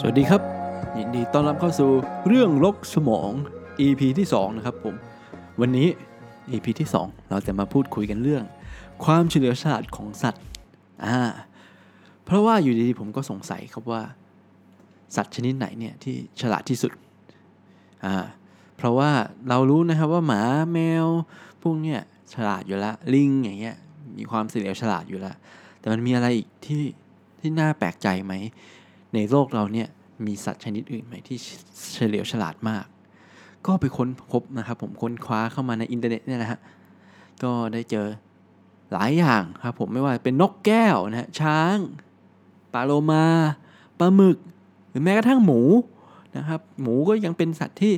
สวัสดีครับ ยินดีต้อนรับเข้าสู่เรื่องลกสมอง EP ที่ 2 นะครับผม วันนี้ EP ที่ 2 เราจะมาพูดคุยกันเรื่อง ความเฉลียวฉลาดของสัตว์อ่าเพราะว่าอยู่ดีๆผมก็สงสัยครับว่า สัตว์ชนิดไหนเนี่ยที่ฉลาดที่สุดอ่าเพราะว่าเรารู้นะครับว่าหมาแมว พวกเนี้ยฉลาดอยู่แล้วลิงอย่างเงี้ยมีความเฉลียวฉลาดอยู่แล้วแต่มันมีอะไรอีกที่ที่น่าแปลกใจไหมในโลกเราเนี่ย มีสัตว์ชนิดอื่นไหมที่เฉลียวฉลาดมาก ก็ไปค้นพบนะครับ ผมค้นคว้าเข้ามาในอินเทอร์เน็ตเนี่ยนะฮะก็ได้เจอหลายอย่างครับผมไม่ว่าเป็นนกแก้วนะฮะช้างปลาโลมาปลาหมึก หรือแม้กระทั่งหมูนะครับ หมูก็ยังเป็นสัตว์ที่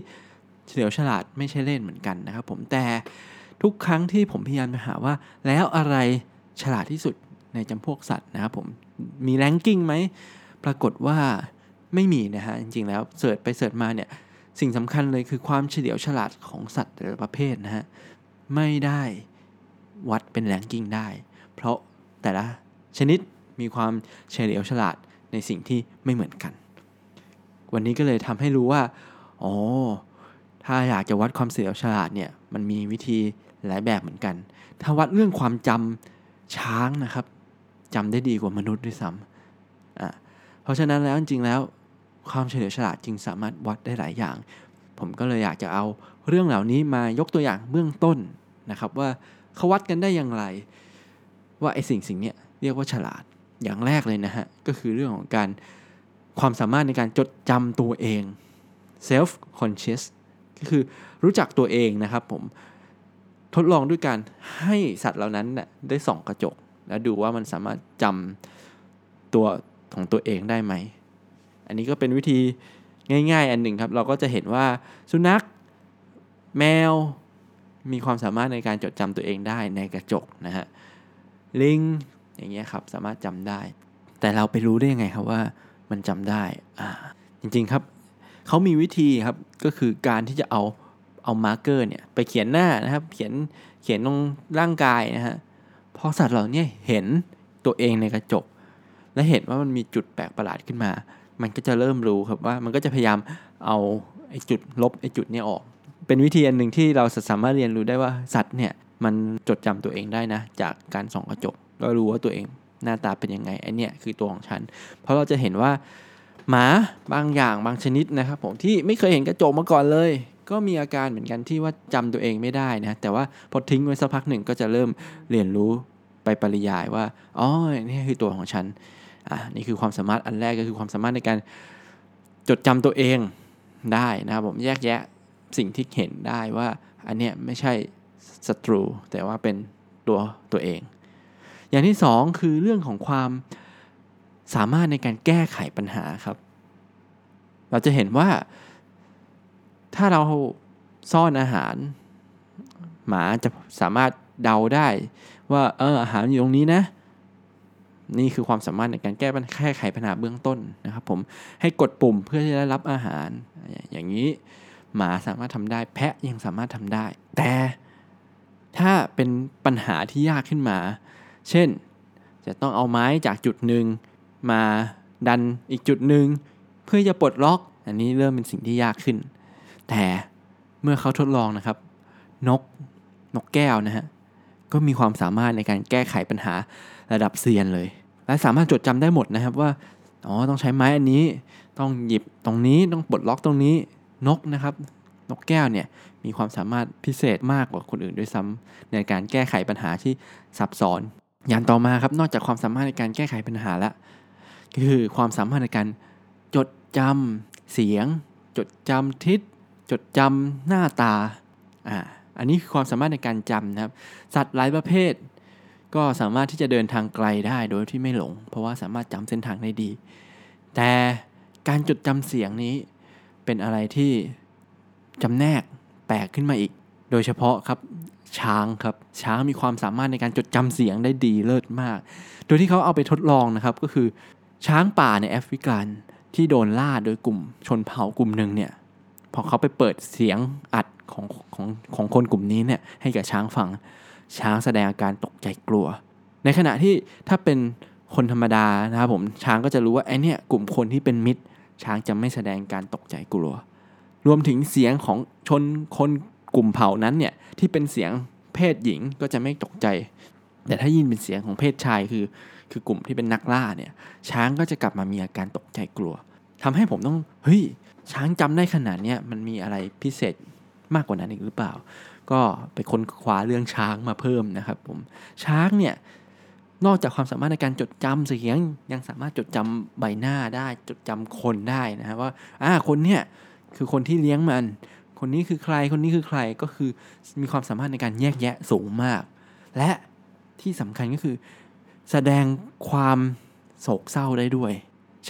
เฉลียวฉลาดไม่ใช่เล่นเหมือนกันนะครับ ผมแต่ทุกครั้งที่ผมพยายามไปหาว่า แล้วอะไรฉลาดที่สุดในจำพวกสัตว์นะครับผมมีแรงกิ้งไหมปรากฏว่า ไม่มีนะฮะจริงๆแล้วเสิร์ชไปเสิร์ชมาเนี่ยสิ่งสำคัญเลยคือความเฉลียวฉลาดของสัตว์แต่ละประเภทนะฮะไม่ได้วัดเป็นแรงกิ้งได้ เพราะแต่ละชนิดมีความเฉลียวฉลาดในสิ่งที่ไม่เหมือนกัน วันนี้ก็เลยทำให้รู้ว่าอ๋อถ้าอยากจะวัดความเฉลียวฉลาดเนี่ยมันมีวิธีหลายแบบเหมือนกัน ถ้าวัดเรื่องความจำช้างนะครับจำได้ดีกว่ามนุษย์ด้วยซ้ำอะเพราะฉะนั้นแล้วจริงๆแล้ว ความเฉลียวฉลาดจึงสามารถวัดได้หลายอย่าง ผมก็เลยอยากจะเอาเรื่องเหล่านี้มายกตัวอย่างเบื้องต้นนะครับว่าเขาวัดกันได้อย่างไร ว่าไอ้สิ่งสิ่งนี้เรียกว่าฉลาดอย่างแรกเลยนะฮะ ก็คือเรื่องของการความสามารถในการจดจำตัวเอง self conscious ก็คือรู้จักตัวเองนะครับผมทดลองด้วยการให้สัตว์เหล่านั้นน่ะได้ส่องกระจก แล้วดูว่ามันสามารถจำตัวของตัวเองได้ไหม อันนี้ก็เป็นวิธีง่าย ๆ อันหนึ่งครับ เราก็จะเห็นว่าสุนัขแมวมีความสามารถในการจดจำตัวเองได้ในกระจกนะฮะลิงอย่างเงี้ยครับสามารถจำได้ แต่เราไปรู้ได้ยังไงครับว่ามันจำได้อ่าจริงๆครับเขามีวิธีครับก็คือการที่จะเอาเอามาร์เกอร์เนี่ยไปเขียนหน้านะครับ เขียนเขียนตรงร่างกายนะฮะพอสัตว์เหล่านี้เห็นตัวเองในกระจก และเห็นว่ามันมีจุดแปลกประหลาดขึ้นมา มันก็จะเริ่มรู้ครับว่ามันก็จะพยายามเอาไอ้จุดลบไอ้จุดนี้ออก เป็นวิธีอันหนึ่งที่เราสามารถเรียนรู้ได้ว่าสัตว์เนี่ยมันจดจำตัวเองได้นะ จากการส่องกระจกก็รู้ว่าตัวเองหน้าตาเป็นยังไงไอ้เนี่ยคือตัวของฉัน เพราะเราจะเห็นว่าหมาบางอย่างบางชนิดนะครับผมที่ไม่เคยเห็นกระจกมาก่อนเลย ก็มีอาการเหมือนกันที่ว่าจำตัวเองไม่ได้นะแต่ว่าพอทิ้งไว้สักพักหนึ่งก็จะเริ่มเรียนรู้ไปปริยายว่าอ๋อนี่คือตัวของฉัน อะนี่คือความสามารถอันแรกก็คือความสามารถในการจดจำตัวเองได้นะครับผมแยกแยะสิ่งที่เห็นได้ว่าอันเนี้ยไม่ใช่ศัตรู แต่ว่าเป็นตัวตัวเอง อย่างที่สองคือเรื่องของความสามารถในการแก้ไขปัญหาครับ เราจะเห็นว่าถ้าเราซ่อนอาหาร หมาจะสามารถเดาได้ว่าเอออาหารอยู่ตรงนี้นะ นี่คือความสามารถในการแก้ปัญแก้ไขปัญหาเบื้องต้นนะครับผมให้กดปุ่มเพื่อที่จะได้รับอาหาร อย่างนี้หมาสามารถทำได้ แพะยังสามารถทำได้ แต่ถ้าเป็นปัญหาที่ยากขึ้นมา เช่น จะต้องเอาไม้จากจุดหนึ่งมาดันอีกจุดหนึ่งเพื่อจะปลดล็อก อันนี้เริ่มเป็นสิ่งที่ยากขึ้น แต่เมื่อเขาทดลองนะครับ นกนกแก้วนะฮะก็มีความสามารถในการแก้ไขปัญหาระดับเซียนเลย และสามารถจดจำได้หมดนะครับว่าอ๋อต้องใช้ไม้อันนี้ ต้องหยิบตรงนี้ต้องปลดล็อกตรงนี้นกนะครับ นกแก้วเนี่ยมีความสามารถพิเศษมากกว่าคนอื่นด้วยซ้ำในการแก้ไขปัญหาที่ซับซ้อน อย่างต่อมาครับนอกจากความสามารถในการแก้ไขปัญหาแล้วคือความสามารถในการจดจำเสียง จดจำทิศ จดจำหน้าตาอ่าอันนี้คือความสามารถในการจำนะครับ สัตว์หลายประเภท ก็สามารถที่จะเดินทางไกลได้โดยที่ไม่หลง เพราะว่าสามารถจำเส้นทางได้ดี แต่การจดจำเสียงนี้เป็นอะไรที่จำแนกแปลกขึ้นมาอีก โดยเฉพาะครับช้างครับช้างมีความสามารถในการจดจำเสียงได้ดีเลิศมาก โดยที่เขาเอาไปทดลองนะครับก็คือช้างป่าในแอฟริกันที่โดนล่าโดยกลุ่มชนเผ่ากลุ่มหนึ่งเนี่ยพอเขาไปเปิดเสียงอัดของของของคนกลุ่มนี้เนี่ยให้กับช้างฟัง ช้างแสดงอาการตกใจกลัว ในขณะที่ถ้าเป็นคนธรรมดานะครับผมช้างก็จะรู้ว่าไอเนี่ยกลุ่มคนที่เป็นมิตร ช้างจะไม่แสดงการตกใจกลัว รวมถึงเสียงของชนคนกลุ่มเผ่านั้นเนี่ยที่เป็นเสียงเพศหญิงก็จะไม่ตกใจ แต่ถ้ายินเป็นเสียงของเพศชายคือ คือกลุ่มที่เป็นนักล่าเนี่ยช้างก็จะกลับมามีอาการตกใจกลัวทำให้ผมต้องเฮ้ยช้างจำได้ขนาดเนี้ยมันมีอะไรพิเศษ มากกว่านั้นอีกหรือเปล่า ก็ไปค้นคว้าเรื่องช้างมาเพิ่มนะครับผมช้างเนี่ยนอกจากความสามารถในการจดจำเสียงยังสามารถจดจำใบหน้าได้จดจำคนได้นะครับว่าอ่าคนเนี่ยคือคนที่เลี้ยงมัน คนนี้คือใครคนนี้คือใครก็คือมีความสามารถในการแยกแยะสูงมาก และที่สำคัญก็คือ แสดงความโศกเศร้าได้ด้วย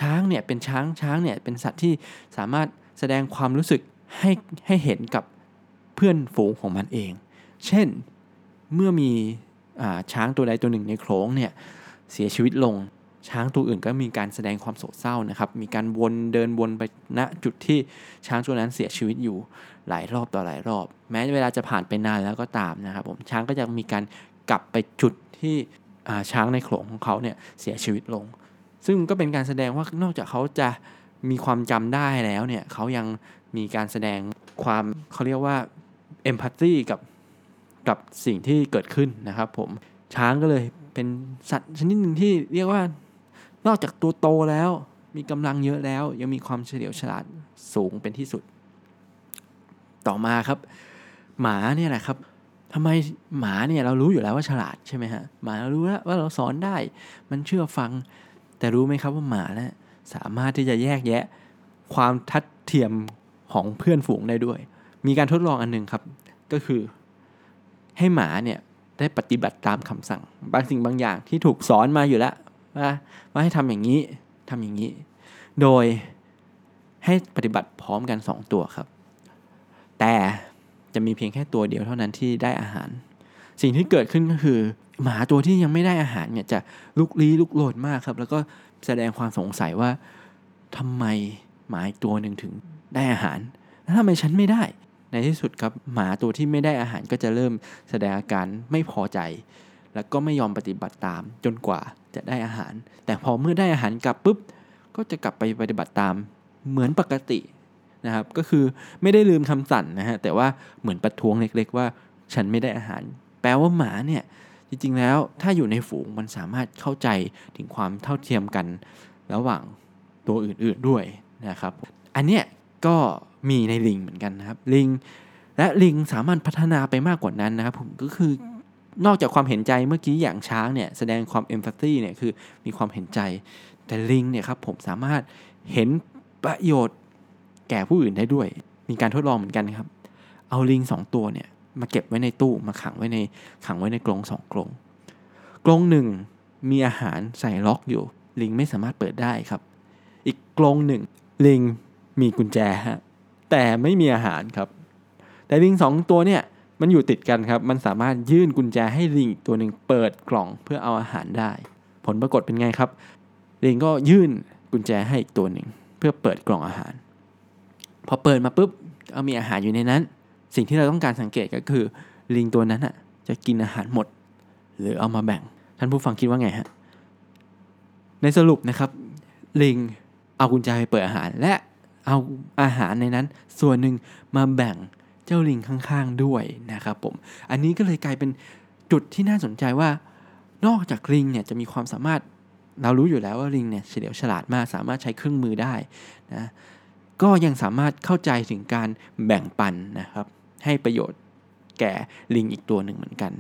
ช้างเนี่ยเป็นช้างช้างเนี่ยเป็นสัตว์ที่สามารถแสดงความรู้สึกให้ให้เห็นกับ พื่อนฝูงของมันเอง เช่นเมื่อมีช้างตัวใดตัวหนึ่งในโขลงเนี่ยเสียชีวิตลงช้างตัวอื่นก็มีการแสดงความโศกเศร้านะครับ มีการวนเดินวนไปณจุดที่ช้างตัวนั้นเสียชีวิตอยู่หลายรอบต่อหลายรอบ แม้เวลาจะผ่านไปนานแล้วก็ตามนะครับผมช้างก็จะมีการกลับไปจุดที่ช้างในโขลงของเขาเนี่ยเสียชีวิตลง ซึ่งก็เป็นการแสดงว่านอกจากเขาจะมีความจำได้แล้วเนี่ยเขายังมีการแสดงความเขาเรียกว่า เอมพัตตีกับกับสิ่งที่เกิดขึ้นนะครับผมช้างก็เลยเป็นสัตว์ชนิดหนึ่งที่เรียกว่านอกจากตัวโตแล้วมีกำลังเยอะแล้ว ยังมีความเฉลียวฉลาดสูงเป็นที่สุด ต่อมาครับ หมาเนี่ยแหละครับทำไมหมาเนี่ยเรารู้อยู่แล้วว่าฉลาดใช่ไหมฮะหมาเรารู้แล้วว่าเราสอนได้ มันเชื่อฟัง แต่รู้ไหมครับว่าหมาเนี่ยสามารถที่จะแยกแยะ ความทัดเทียมของเพื่อนฝูงได้ด้วย มีการทดลองอันหนึ่งครับ ก็คือให้หมาเนี่ยได้ปฏิบัติตามคำสั่ง บางสิ่งบางอย่างที่ถูกสอนมาอยู่แล้วว่าว่าให้ทำอย่างนี้ทำอย่างนี้ โดยให้ปฏิบัติพร้อมกัน 2 ตัวครับ แต่จะมีเพียงแค่ตัวเดียวเท่านั้นที่ได้อาหาร สิ่งที่เกิดขึ้นก็คือ หมาตัวที่ยังไม่ได้อาหารเนี่ยจะลุกลี้ลุกโลดมากครับ แล้วก็แสดงความสงสัยว่าทำไมหมาอีกตัวหนึ่งถึงได้อาหารแล้วทำไมฉันไม่ได้ ในที่สุดครับหมาตัวที่ไม่ได้อาหารก็จะเริ่มแสดงอาการไม่พอใจ แล้วก็ไม่ยอมปฏิบัติตามจนกว่าจะได้อาหาร แต่พอเมื่อได้อาหารกลับปุ๊บก็จะกลับไปปฏิบัติตามเหมือนปกตินะครับ ก็คือไม่ได้ลืมคำสั่งนะฮะแต่ว่าเหมือนประท้วงเล็ก ๆ ว่าฉันไม่ได้อาหาร แปลว่าหมาเนี่ยจริงๆแล้วถ้าอยู่ในฝูงมันสามารถเข้าใจถึงความเท่าเทียมกันระหว่างตัวอื่นๆด้วยนะครับ อันเนี้ย ก็มีในลิงเหมือนกันนะครับ ลิง และลิงสามารถพัฒนาไปมากกว่านั้นนะครับผมก็คือนอกจากความเห็นใจเมื่อกี้อย่างช้างเนี่ยแสดงความเอมพัตตีเนี่ยคือมีความเห็นใจ แต่ลิงเนี่ยครับผมสามารถเห็นประโยชน์แก่ผู้อื่นได้ด้วย มีการทดลองเหมือนกันครับ เอาลิงสองตัวเนี่ยมาเก็บไว้ในตู้มาขังไว้ในขังไว้ในกรงสองกรงกรงหนึ่งมีอาหารใส่ล็อกอยู่ ลิงไม่สามารถเปิดได้ครับ อีกกรงหนึ่งลิง มีกุญแจฮะแต่ไม่มีอาหารครับ แต่ลิงสองตัวเนี่ยมันอยู่ติดกันครับ มันสามารถยื่นกุญแจให้ลิงตัวหนึ่งเปิดกล่องเพื่อเอาอาหารได้ ผลปรากฏเป็นไงครับลิงก็ยื่นกุญแจให้อีกตัวหนึ่งเพื่อเปิดกล่องอาหาร พอเปิดมาปุ๊บเอามีอาหารอยู่ในนั้น สิ่งที่เราต้องการสังเกตก็คือ ลิงตัวนั้นอะจะกินอาหารหมด หรือเอามาแบ่ง ท่านผู้ฟังคิดว่าไงฮะในสรุปนะครับ ลิงเอากุญแจไปเปิดอาหารและ เอาอาหารในนั้น ส่วนหนึ่งมาแบ่งเจ้าลิงข้างๆด้วยนะครับผม อันนี้ก็เลยกลายเป็นจุดที่น่าสนใจว่า นอกจากลิงเนี่ยจะมีความสามารถเรารู้อยู่แล้วว่าลิงเนี่ยเฉลียวฉลาดมาก สามารถใช้เครื่องมือได้นะก็ยังสามารถเข้าใจถึงการแบ่งปันนะครับ ให้ประโยชน์แก่ลิงอีกตัวหนึ่งเหมือนกัน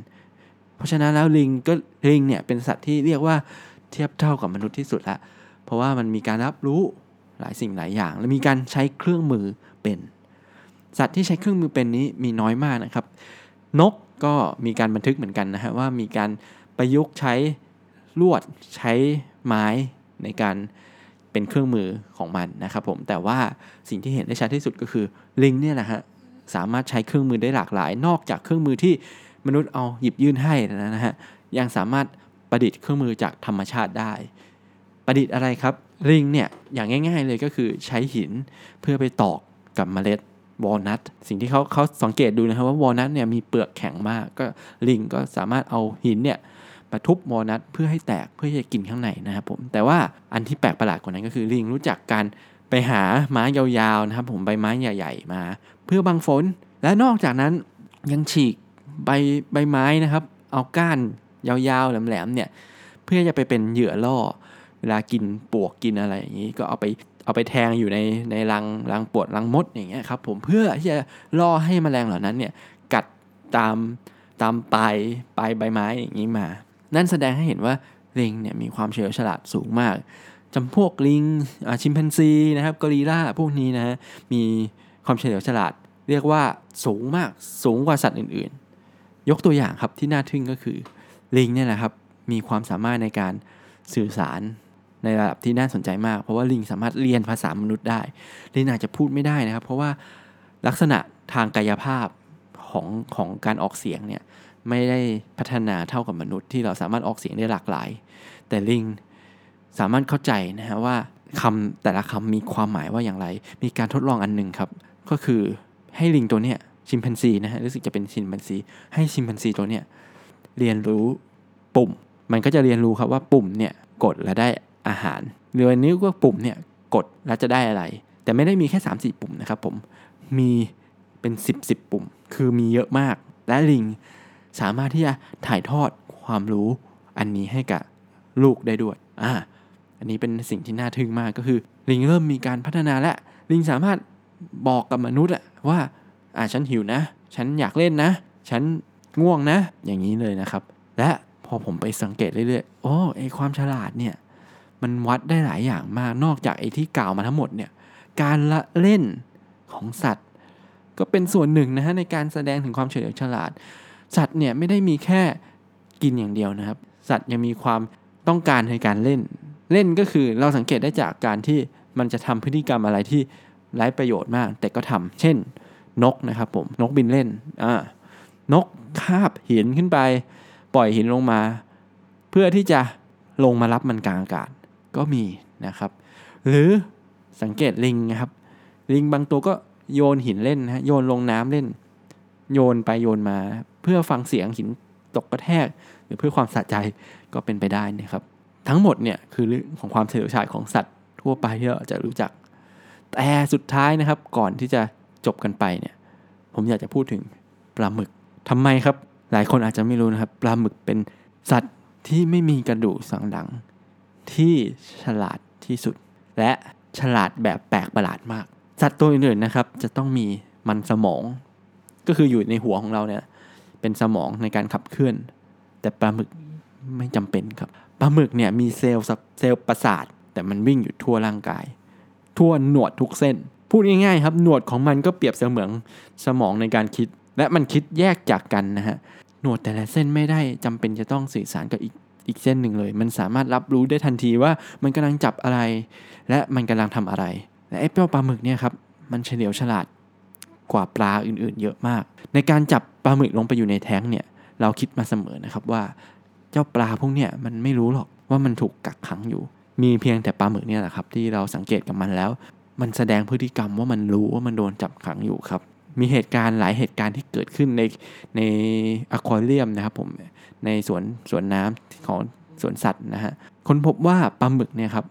เพราะฉะนั้นแล้วลิงก็ลิงเนี่ยเป็นสัตว์ที่เรียกว่าเทียบเท่ากับมนุษย์ที่สุดละเพราะว่ามันมีการรับรู้ หลายสิ่งหลายอย่าง และมีการใช้เครื่องมือเป็น สัตว์ที่ใช้เครื่องมือเป็นนี้มีน้อยมากนะครับ นกก็มีการบันทึกเหมือนกันนะฮะว่ามีการประยุกต์ใช้ลวดใช้ไม้ในการเป็นเครื่องมือของมันนะครับผมแต่ว่าสิ่งที่เห็นได้ชัดที่สุดก็คือลิงเนี่ยนะฮะสามารถใช้เครื่องมือได้หลากหลาย นอกจากเครื่องมือที่มนุษย์เอาหยิบยื่นให้นะฮะยังสามารถประดิษฐ์เครื่องมือจากธรรมชาติได้ ประดิษฐ์อะไรครับริงเนี่ยอย่างง่ายๆเลยก็คือใช้หินเพื่อไปตอกกับเมล็ดวอลนัทสิ่งที่เขาเขาสังเกตดูนะครับว่าวอลนัทเนี่ยมีเปลือกแข็งมากก็ลิงก็สามารถเอาหินเนี่ยมาทุบวอลนัทเพื่อให้แตกเพื่อจะกินข้างในนะครับผมแต่ว่าอันที่แปลกประหลาดกว่านั้นก็คือลิงรู้จักการไปหาไม้ยาวๆนะครับผมใบไม้ใหญ่ ๆ มา เพื่อบังฝน และนอกจากนั้นยังฉีกใบใบไม้นะครับ เอาก้านยาวๆแหลมๆเนี่ยเพื่อจะไปเป็นเหยื่อล่อ เวลากินปวกกินอะไรอย่างนี้ก็เอาไปเอาไปแทงอยู่ในในรังรังปวดรังมดอย่างเงี้ยครับผมเพื่อที่จะล่อให้แมลงเหล่านั้นเนี่ยกัดตามตามปลายปลายใบไม้อย่างนี้มา นั่นแสดงให้เห็นว่าลิงเนี่ยมีความเฉลียวฉลาดสูงมากจำพวกลิงชิมแปนซีนะครับกอริลลาพวกนี้นะฮะมีความเฉลียวฉลาด เรียกว่าสูงมากสูงกว่าสัตว์อื่นๆ ยกตัวอย่างครับที่น่าทึ่งก็คือลิงเนี่ยแหละครับมีความสามารถในการสื่อสาร ในระดับที่น่าสนใจมาก เพราะว่าลิงสามารถเรียนภาษามนุษย์ได้ ลิงอาจจะพูดไม่ได้นะครับ เพราะว่าลักษณะทางกายภาพของของการออกเสียงเนี่ยไม่ได้พัฒนาเท่ากับมนุษย์ที่เราสามารถออกเสียงได้หลากหลาย แต่ลิงสามารถเข้าใจนะฮะว่าคำแต่ละคำมีความหมายว่าอย่างไร มีการทดลองอันหนึ่งครับ ก็คือให้ลิงตัวเนี้ยชิมแปนซีนะฮะรู้สึกจะเป็นชิมแปนซี ให้ชิมแปนซีตัวเนี้ยเรียนรู้ปุ่ม มันก็จะเรียนรู้ครับว่าปุ่มเนี่ยกดแล้วได้ อาหารเรือนิ้วก็ปุ่มเนี่ยกดแล้วจะได้อะไร แต่ไม่ได้มีแค่3ามสี่ปุ่มนะครับผมมีเป็น 10บสปุ่ม คือมีเยอะมาก และลิงสามารถที่จะถ่ายทอดความรู้อันนี้ให้กับลูกได้ด้วยอ่าอันนี้เป็นสิ่งที่น่าทึ่งมากก็คือ ลิงเริ่มมีการพัฒนาและ ลิงสามารถบอกกับมนุษย์อะว่าอ่าฉันหิวนะ ฉันอยากเล่นนะ ฉันง่วงนะ อย่างนี้เลยนะครับ และพอผมไปสังเกตเรื่อยๆโอ้ไอความฉลาดเนี่ย มันวัดได้หลายอย่างมากนอกจากไอ้ที่กล่าวมาทั้งหมดเนี่ยการละเล่นของสัตว์ ก็เป็นส่วนหนึ่งนะฮะในการแสดงถึงความเฉลียวฉลาด สัตว์เนี่ยไม่ได้มีแค่กินอย่างเดียวนะครับ สัตว์ยังมีความต้องการในการเล่น เล่นก็คือเราสังเกตได้จากการที่มันจะทำพฤติกรรมอะไรที่ไร้ประโยชน์มาก แต่ก็ทำเช่น นกนะครับผมนกบินเล่นอ่านกคาบหินขึ้นไป ปล่อยหินลงมา เพื่อที่จะลงมารับมันกลางอากาศ ก็มีนะครับ หรือสังเกตลิงนะครับ ลิงบางตัวก็โยนหินเล่นนะโยนลงน้ำเล่น โยนไปโยนมา เพื่อฟังเสียงหินตกกระแทก หรือเพื่อความสะใจก็เป็นไปได้นะครับ ทั้งหมดเนี่ยคือเรื่องของความเฉลียวฉลาดของสัตว์ทั่วไปที่เราจะรู้จัก แต่สุดท้ายนะครับก่อนที่จะจบกันไปเนี่ยผมอยากจะพูดถึงปลาหมึกทำไมครับ หลายคนอาจจะไม่รู้นะครับ ปลาหมึกเป็นสัตว์ที่ไม่มีกระดูกสันหลัง ที่ฉลาดที่สุด และฉลาดแบบแปลกประหลาดมาก สัตว์ตัวอื่นๆนะครับ จะต้องมีมันสมอง ก็คืออยู่ในหัวของเราเนี่ยเป็นสมองในการขับเคลื่อน แต่ปลาหมึกไม่จำเป็นครับปลาหมึกเนี่ยมีเซลล์เซลล์ประสาท แต่มันวิ่งอยู่ทั่วร่างกาย ทั่วหนวดทุกเส้น พูดง่ายๆครับหนวดของมันก็เปรียบเสมือนสมองในการคิด และมันคิดแยกจากกันนะฮะหนวดแต่ละเส้นไม่ได้จำเป็นจะต้องสื่อสารกับอีก อีกเส้นหนึ่งเลย มันสามารถรับรู้ได้ทันทีว่ามันกำลังจับอะไร และมันกำลังทำอะไร และไอ้เป้าปลาหมึกเนี่ยครับมันเฉลียวฉลาดกว่าปลาอื่นๆ เยอะมาก ในการจับปลาหมึกลงไปอยู่ในแท้งเนี่ยเราคิดมาเสมอนะครับว่า เจ้าปลาพวกเนี่ยมันไม่รู้หรอกว่ามันถูกกักขังอยู่ มีเพียงแต่ปลาหมึกเนี่ยแหละครับที่เราสังเกตกับมันแล้ว มันแสดงพฤติกรรมว่ามันรู้ว่ามันโดนจับขังอยู่ครับ มีเหตุการณ์หลายเหตุการณ์ที่เกิดขึ้นในในอะควาเรียมนะครับผมในสวนสวนน้ำของสวนสัตว์นะฮะค้นพบว่าปลาหมึกเนี่ยครับ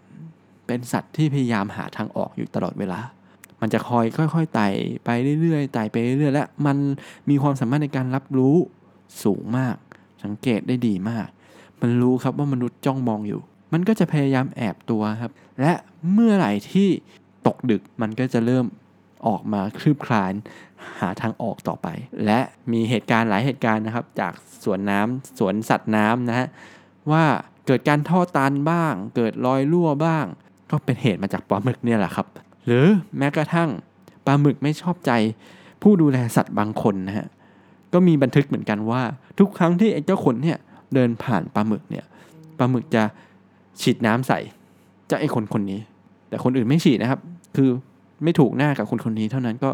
เป็นสัตว์ที่พยายามหาทางออกอยู่ตลอดเวลา มันจะคอยค่อยๆไต่ไปเรื่อยๆไต่ไปเรื่อยๆและมันมีความสามารถในการรับรู้สูงมาก สังเกตได้ดีมาก มันรู้ครับว่ามนุษย์จ้องมองอยู่ มันก็จะพยายามแอบตัวครับ และเมื่อไหร่ที่ตกดึกมันก็จะเริ่มออกมาคลืบคลาน หาทางออกต่อไป และมีเหตุการณ์หลายเหตุการณ์นะครับ จากสวนน้ำสวนสัตว์น้ำนะฮะว่าเกิดการท่อตันบ้าง เกิดรอยรั่วบ้าง ก็เป็นเหตุมาจากปลาหมึกเนี่ยแหละครับ หรือแม้กระทั่งปลาหมึกไม่ชอบใจ ผู้ดูแลสัตว์บางคนนะฮะก็มีบันทึกเหมือนกันว่า ทุกครั้งที่ไอ้เจ้าขนเนี่ยเดินผ่านปลาหมึกเนี่ยปลาหมึกจะฉีดน้ำใส่จะไอ้คนคนนี้ แต่คนอื่นไม่ฉีดนะครับ คือไม่ถูกหน้ากับคนคนนี้เท่านั้นก็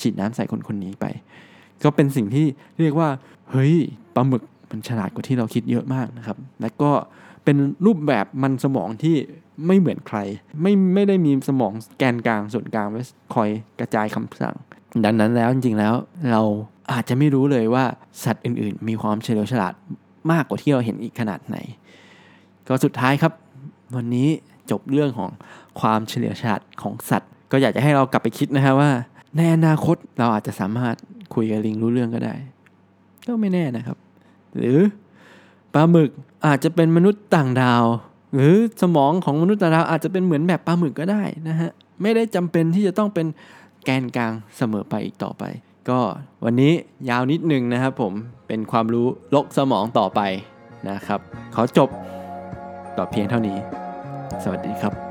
ฉีดน้ำใส่คนคนนี้ไป ก็เป็นสิ่งที่เรียกว่า เฮ้ยปลาหมึกมันฉลาดกว่าที่เราคิดเยอะมากนะครับ และก็เป็นรูปแบบมันสมองที่ไม่เหมือนใคร ไม่ไม่ได้มีสมองแกนกลางส่วนกลางไว้คอยกระจายคำสั่ง ดังนั้นแล้วจริงๆแล้วเราอาจจะไม่รู้เลยว่าสัตว์อื่นๆ มีความเฉลียวฉลาดมากกว่าที่เราเห็นอีกขนาดไหน ก็สุดท้ายครับ วันนี้จบเรื่องของความเฉลียวฉลาดของสัตว์ ก็อยากจะให้เรากลับไปคิดนะฮะว่า ในอนาคตเราอาจจะสามารถคุยกับลิงรู้เรื่องก็ได้ ก็ไม่แน่นะครับ หรือปลาหมึกอาจจะเป็นมนุษย์ต่างดาว หรือสมองของมนุษย์ต่างดาวอาจจะเป็นเหมือนแบบปลาหมึกก็ได้นะฮะไม่ได้จำเป็นที่จะต้องเป็นแกนกลางเสมอไปอีกต่อไป ก็วันนี้ยาวนิดนึงนะครับผมเป็นความรู้ลกสมองต่อไปนะครับ ขอจบต่อเพียงเท่านี้ สวัสดีครับ